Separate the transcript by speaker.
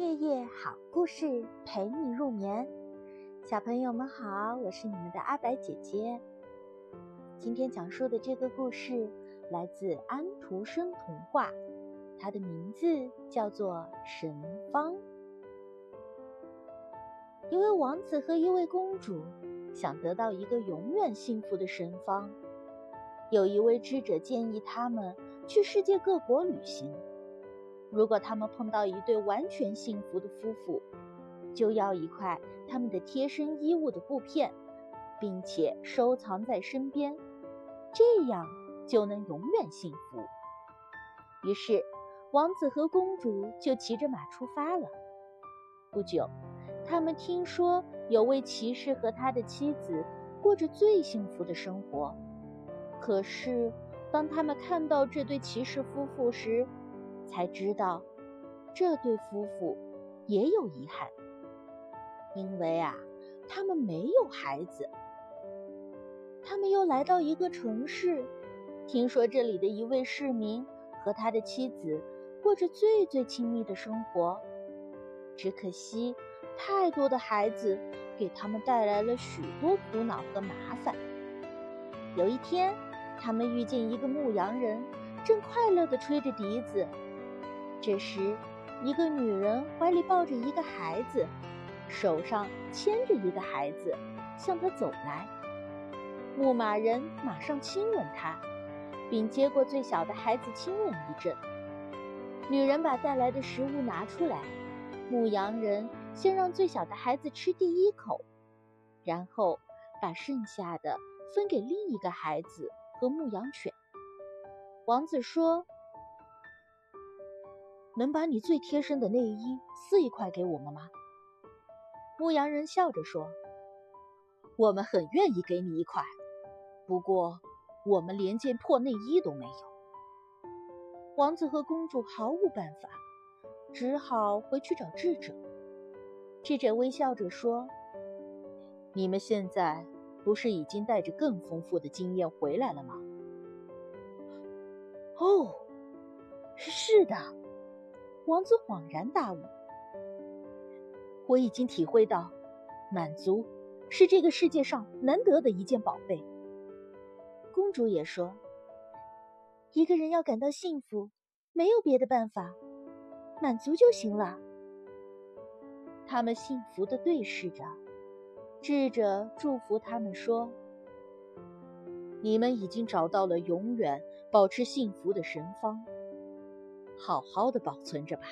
Speaker 1: 夜夜好故事陪你入眠，小朋友们好，我是你们的阿白姐姐。今天讲述的这个故事来自安徒生童话，它的名字叫做《神方》。一位王子和一位公主想得到一个永远幸福的神方，有一位智者建议他们去世界各国旅行。如果他们碰到一对完全幸福的夫妇，就要一块他们的贴身衣物的布片，并且收藏在身边，这样就能永远幸福。于是，王子和公主就骑着马出发了。不久，他们听说有位骑士和他的妻子过着最幸福的生活。可是，当他们看到这对骑士夫妇时，才知道，这对夫妇也有遗憾，因为啊，他们没有孩子。他们又来到一个城市，听说这里的一位市民和他的妻子过着最最亲密的生活，只可惜，太多的孩子给他们带来了许多苦恼和麻烦。有一天，他们遇见一个牧羊人，正快乐地吹着笛子。这时，一个女人怀里抱着一个孩子，手上牵着一个孩子，向他走来。牧马人马上亲吻她，并接过最小的孩子亲吻一阵。女人把带来的食物拿出来，牧羊人先让最小的孩子吃第一口，然后把剩下的分给另一个孩子和牧羊犬。王子说。能把你最贴身的内衣撕一块给我们吗？牧羊人笑着说：“我们很愿意给你一块，不过我们连件破内衣都没有。”王子和公主毫无办法，只好回去找智者。智者微笑着说：“你们现在不是已经带着更丰富的经验回来了吗？”“哦，是的。”王子恍然大悟：“我已经体会到，满足是这个世界上难得的一件宝贝。”公主也说：“一个人要感到幸福，没有别的办法，满足就行了。”他们幸福的对视着，智者祝福他们说：“你们已经找到了永远保持幸福的神方。”好好的保存着吧。